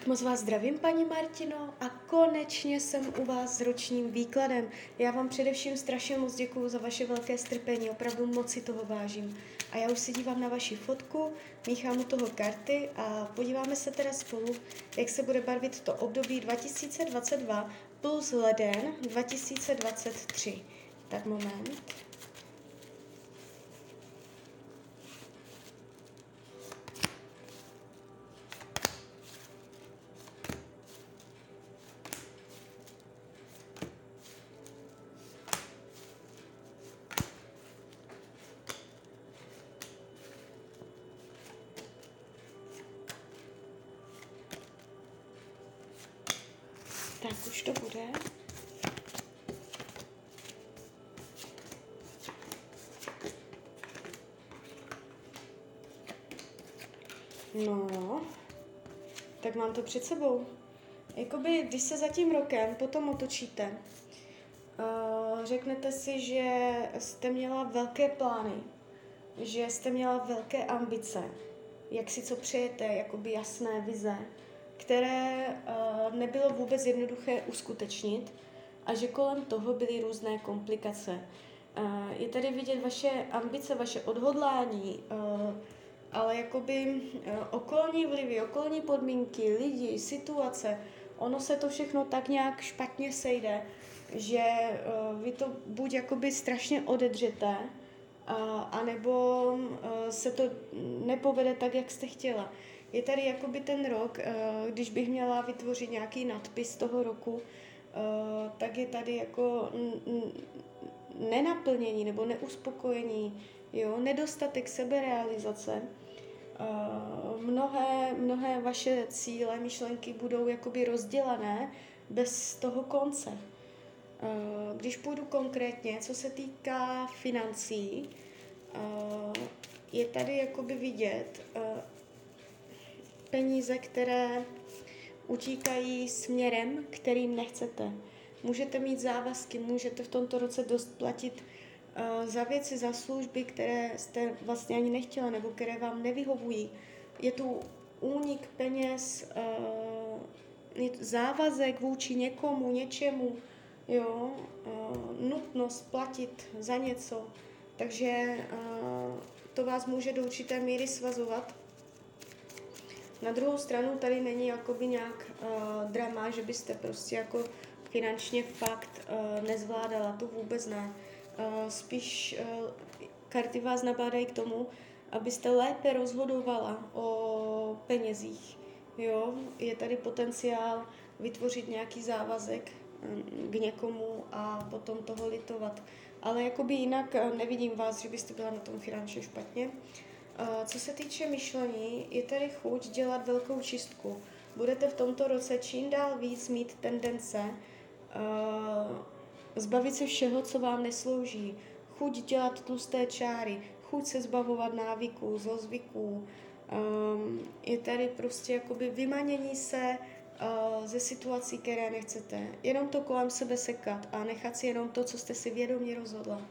Tak moc vás zdravím, paní Martino, a konečně jsem u vás s ročním výkladem. Já vám především strašně moc děkuju za vaše velké strpení, opravdu moc si toho vážím. A já už se dívám na vaši fotku, míchám u toho karty a podíváme se teda spolu, jak se bude barvit to období 2022 plus leden 2023. Tak moment. Tak už to bude. No, tak mám to před sebou. Jakoby, když se za tím rokem potom otočíte, uh, řeknete si, že jste měla velké plány, že jste měla velké ambice, jak si co přejete, jakoby jasné vize, které uh, nebylo vůbec jednoduché uskutečnit a že kolem toho byly různé komplikace. Uh, je tady vidět vaše ambice, vaše odhodlání, uh, ale jakoby okolní vlivy, okolní podmínky, lidi, situace, ono se to všechno tak nějak špatně sejde, že vy to buď jakoby strašně odedřete, anebo se to nepovede tak, jak jste chtěla. Je tady jakoby ten rok, eh, když bych měla vytvořit nějaký nadpis toho roku, eh, tak je tady jako nenaplnění nebo neuspokojení, jo, nedostatek seberealizace. Eh, mnohé, mnohé vaše cíle, myšlenky budou jakoby rozdělané bez toho konce. Když půjdu konkrétně, co se týká financí, je tady jakoby vidět peníze, které utíkají směrem, kterým nechcete. Můžete mít závazky, můžete v tomto roce dost platit uh, za věci, za služby, které jste vlastně ani nechtěla nebo které vám nevyhovují. Je tu únik peněz, uh, je tu závazek vůči někomu, něčemu, jo, uh, nutnost platit za něco. Takže to vás může do určité míry svazovat na druhou stranu tady není jakoby nějak uh, drama, že byste prostě jako finančně fakt uh, nezvládala, to vůbec ne. Uh, spíš uh, karty vás nabádají k tomu, abyste lépe rozhodovala o penězích. Jo, je tady potenciál vytvořit nějaký závazek k někomu a potom toho litovat. Ale jakoby jinak nevidím vás, že byste byla na tom finančně špatně. Uh, co se týče myšlení, je tady chuť dělat velkou čistku. Budete v tomto roce čím dál víc mít tendence uh, zbavit se všeho, co vám neslouží. Chuť dělat tlusté čáry, chuť se zbavovat návyků, zlozvyků. Um, je tady prostě jakoby vymanění se ze situací, které nechcete. Jenom to kolem sebe sekat a nechat si jenom to, co jste si vědomě rozhodla.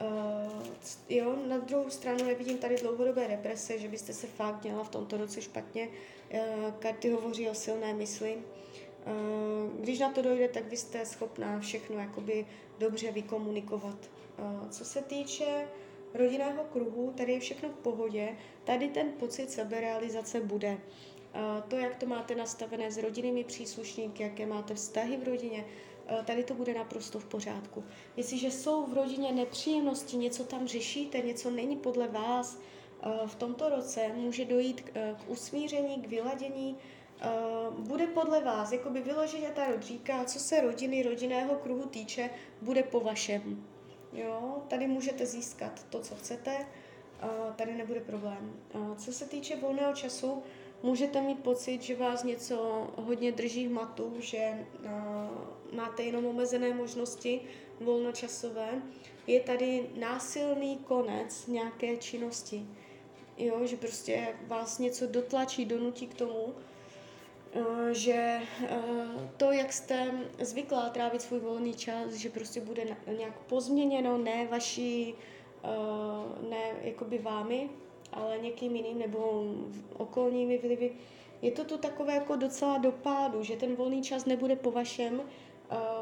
Uh, jo, na druhou stranu nevidím tady dlouhodobé represe, že byste se fakt měla v tomto roce špatně. Uh, karty hovoří o silné mysli. Uh, když na to dojde, tak vy jste schopná všechno jakoby dobře vykomunikovat. Uh, co se týče rodinného kruhu, tady je všechno v pohodě. Tady ten pocit seberealizace bude. Uh, to, jak to máte nastavené s rodinnými příslušníky, jaké máte vztahy v rodině, Eh, tady to bude naprosto v pořádku. Jestliže jsou v rodině nepříjemnosti, něco tam řešíte, něco není podle vás, eh, v tomto roce může dojít k eh, usmíření, k vyladění, bude podle vás, jakoby vyloženě ta rodříka, co se rodiny, rodinného kruhu týče, bude po vašem. Jo, tady můžete získat to, co chcete, tady nebude problém. Co se týče volného času, můžete mít pocit, že vás něco hodně drží v matu, že uh, máte jenom omezené možnosti volnočasové. Je tady násilný konec nějaké činnosti. Jo, že prostě vás něco dotlačí, donutí k tomu, uh, že uh, to, jak jste zvyklá trávit svůj volný čas, že prostě bude nějak pozměněno, ne vaší, ne jakoby vámi, ale někým jiným nebo okolními vlivy. Je to tu takové jako docela dopádu, že ten volný čas nebude po vašem,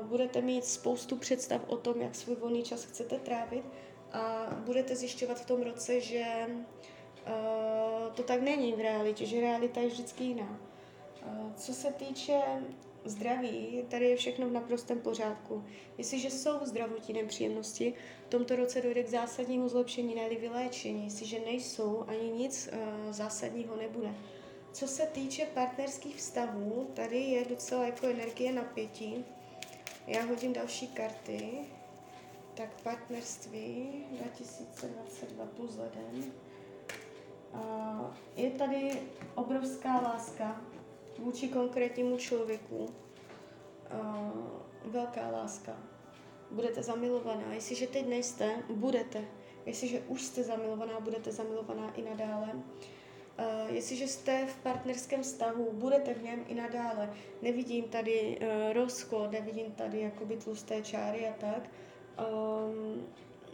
budete mít spoustu představ o tom, jak svůj volný čas chcete trávit a budete zjišťovat v tom roce, že to tak není v realitě, že realita je vždycky jiná. Co se týče zdraví, tady je všechno v naprostém pořádku. Jestliže jsou zdravotní nepříjemnosti, v tomto roce dojde k zásadnímu zlepšení, ne vyléčení. Jestliže nejsou, ani nic uh, zásadního nebude. Co se týče partnerských vztahů, tady je docela jako energie napětí. Já hodím další karty. Tak partnerství 2022 plus leden. Uh, je tady obrovská láska, vůči konkrétnímu člověku uh, velká láska. Budete zamilovaná. Jestliže teď nejste, budete. Jestliže už jste zamilovaná, budete zamilovaná i nadále. Uh, jestliže jste v partnerském vztahu, budete v něm i nadále. Nevidím tady uh, rozchod, nevidím tady jakoby tlusté čáry a tak. Um,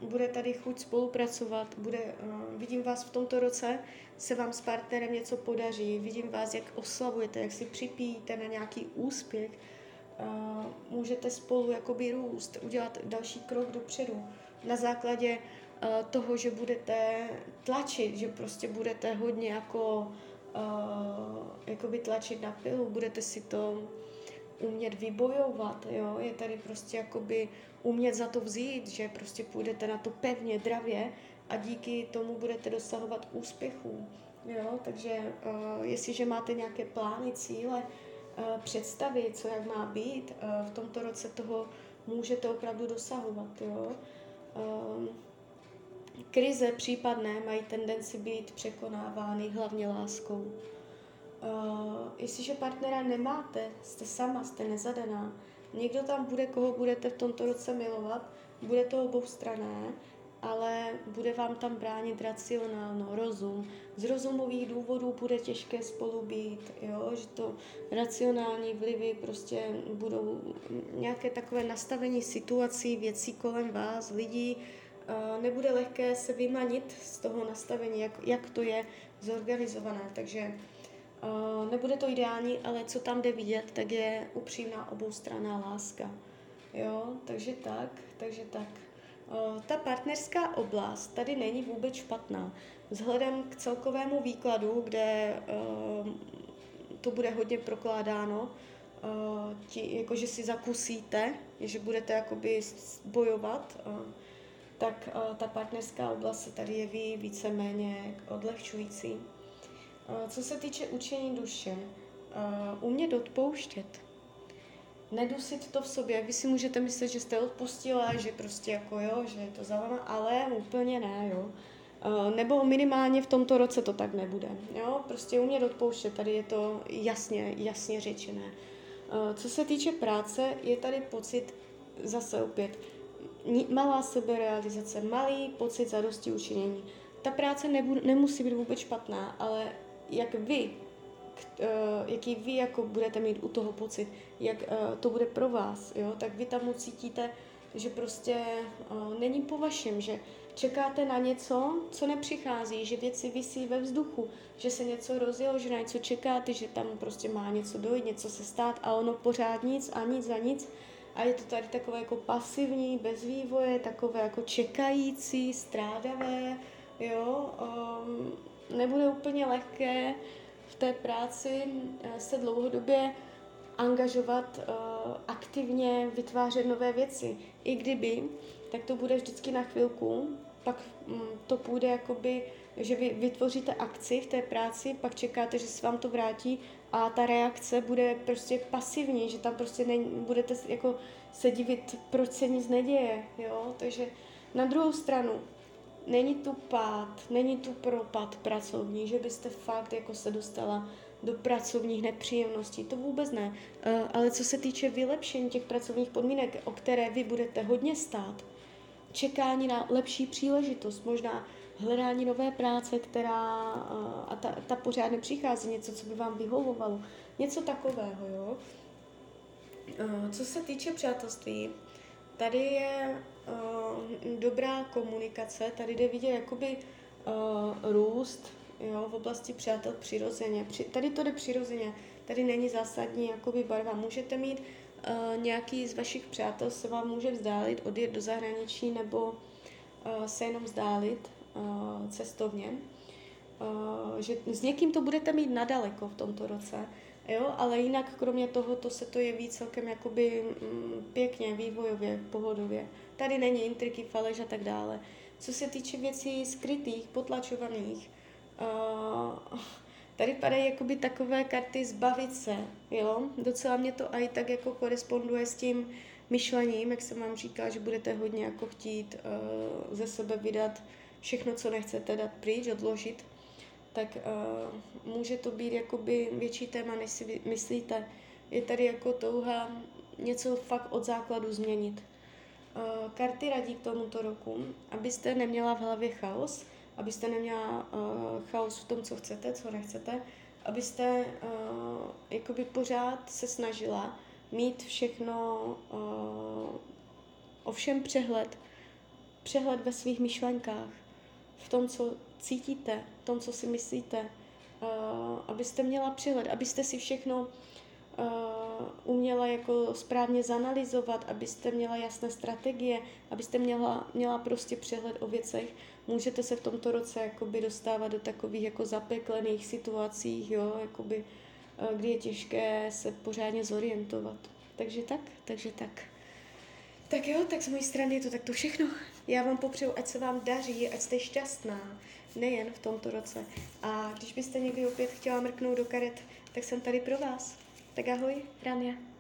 bude tady chuť spolupracovat, bude, uh, vidím vás v tomto roce, se vám s partnerem něco podaří, vidím vás, jak oslavujete, jak si připíjíte na nějaký úspěch, uh, můžete spolu jakoby růst, udělat další krok dopředu na základě uh, toho, že budete tlačit, že prostě budete hodně jako uh, jakoby tlačit na pilu, budete si to umět vybojovat, jo, je tady prostě jakoby umět za to vzít, že prostě půjdete na to pevně, dravě a díky tomu budete dosahovat úspěchů, jo, takže uh, jestliže máte nějaké plány, cíle, uh, představy, co jak má být, uh, v tomto roce toho můžete opravdu dosahovat, jo. Uh, krize případné mají tendenci být překonávány hlavně láskou. Uh, jestliže partnera nemáte, jste sama, jste nezadaná, někdo tam bude, koho budete v tomto roce milovat, bude to obou strané, ale bude vám tam bránit racionálno, rozum. Z rozumových důvodů bude těžké spolu být, jo? že to racionální vlivy prostě budou nějaké takové nastavení situací, věcí kolem vás, lidí, uh, nebude lehké se vymanit z toho nastavení, jak, jak to je zorganizované, takže Nebude to ideální, ale co tam jde vidět, tak je upřímná oboustranná láska. Jo, takže tak, takže tak. Ta partnerská oblast tady není vůbec špatná. Vzhledem k celkovému výkladu, kde to bude hodně prokládáno, ti, jako že si zakusíte, že budete jakoby bojovat, tak ta partnerská oblast se tady jeví víceméně odlehčující. Co se týče učení duše, umět odpouštět, nedusit to v sobě. Vy si můžete myslet, že jste odpustila, že prostě jako jo, že je to za vama, ale úplně ne, jo. Nebo minimálně v tomto roce to tak nebude. Jo? Prostě umět odpouštět, tady je to jasně, jasně řečené. Co se týče práce, je tady pocit zase opět malá seberealizace, malý pocit zadosti učinění. Ta práce nebu, nemusí být vůbec špatná, ale jak vy, uh, jaký vy jako budete mít u toho pocit, jak uh, to bude pro vás, jo, tak vy tam cítíte, že prostě uh, není po vašem, že čekáte na něco, co nepřichází, že věci visí ve vzduchu, že se něco rozjelo, že na něco čekáte, že tam prostě má něco dojít, něco se stát a ono pořád nic a nic za nic. A je to tady takové jako pasivní, bez vývoje, takové jako čekající, strádavé, jo. Um, nebude úplně lehké v té práci eh, se dlouhodobě angažovat, eh, aktivně vytvářet nové věci. I kdyby, tak to bude vždycky na chvilku, pak mm, to půjde jakoby, že vy vytvoříte akci v té práci, pak čekáte, že se vám to vrátí a ta reakce bude prostě pasivní, že tam prostě ne, budete jako se divit, proč se nic neděje, jo, takže na druhou stranu, není tu pád, není tu propad pracovní, že byste fakt jako se dostala do pracovních nepříjemností, to vůbec ne. Eh, ale co se týče vylepšení těch pracovních podmínek, o které vy budete hodně stát, čekání na lepší příležitost, možná hledání nové práce, která eh, a ta, ta pořád nepřichází, něco, co by vám vyhovovalo, něco takového, jo. Eh, co se týče přátelství, tady je dobrá komunikace, tady jde vidět jakoby uh, růst, jo, v oblasti přátel přirozeně. Při, tady to jde přirozeně, tady není zásadní jakoby barva. Můžete mít uh, nějaký z vašich přátel se vám může vzdálit, odjet do zahraničí nebo uh, se jenom vzdálit uh, cestovně. Uh, že s někým to budete mít nadaleko v tomto roce, jo, ale jinak kromě toho to se to jeví celkem jakoby mm, pěkně, vývojově, pohodově. Tady není intriky, faleš a tak dále. Co se týče věcí skrytých, potlačovaných, uh, tady padají jakoby takové karty zbavit se, jo. Docela mě to i tak jako koresponduje s tím myšlením, jak jsem vám říkala, že budete hodně jako chtít uh, ze sebe vydat všechno, co nechcete dát pryč, odložit, tak uh, může to být jakoby větší téma, než si myslíte. Je tady jako touha něco fakt od základu změnit. Uh, karty radí k tomuto roku, abyste neměla v hlavě chaos, abyste neměla uh, chaos v tom, co chcete, co nechcete, abyste uh, jakoby pořád se snažila mít všechno, uh, ovšem přehled, přehled ve svých myšlenkách, v tom, co cítíte, tom, co si myslíte, uh, abyste měla přehled, abyste si všechno uh, uměla jako správně zanalizovat, abyste měla jasné strategie, abyste měla, měla prostě přehled o věcech. Můžete se v tomto roce jakoby dostávat do takových jako zapeklených situací, jo, jakoby, uh, kdy je těžké se pořádně zorientovat. Takže tak, takže tak. Tak jo, tak z mojí strany je to takto všechno. Já vám popřeju, ať se vám daří, ať jste šťastná, nejen v tomto roce. A když byste někdy opět chtěla mrknout do karet, tak jsem tady pro vás. Tak ahoj, Rania.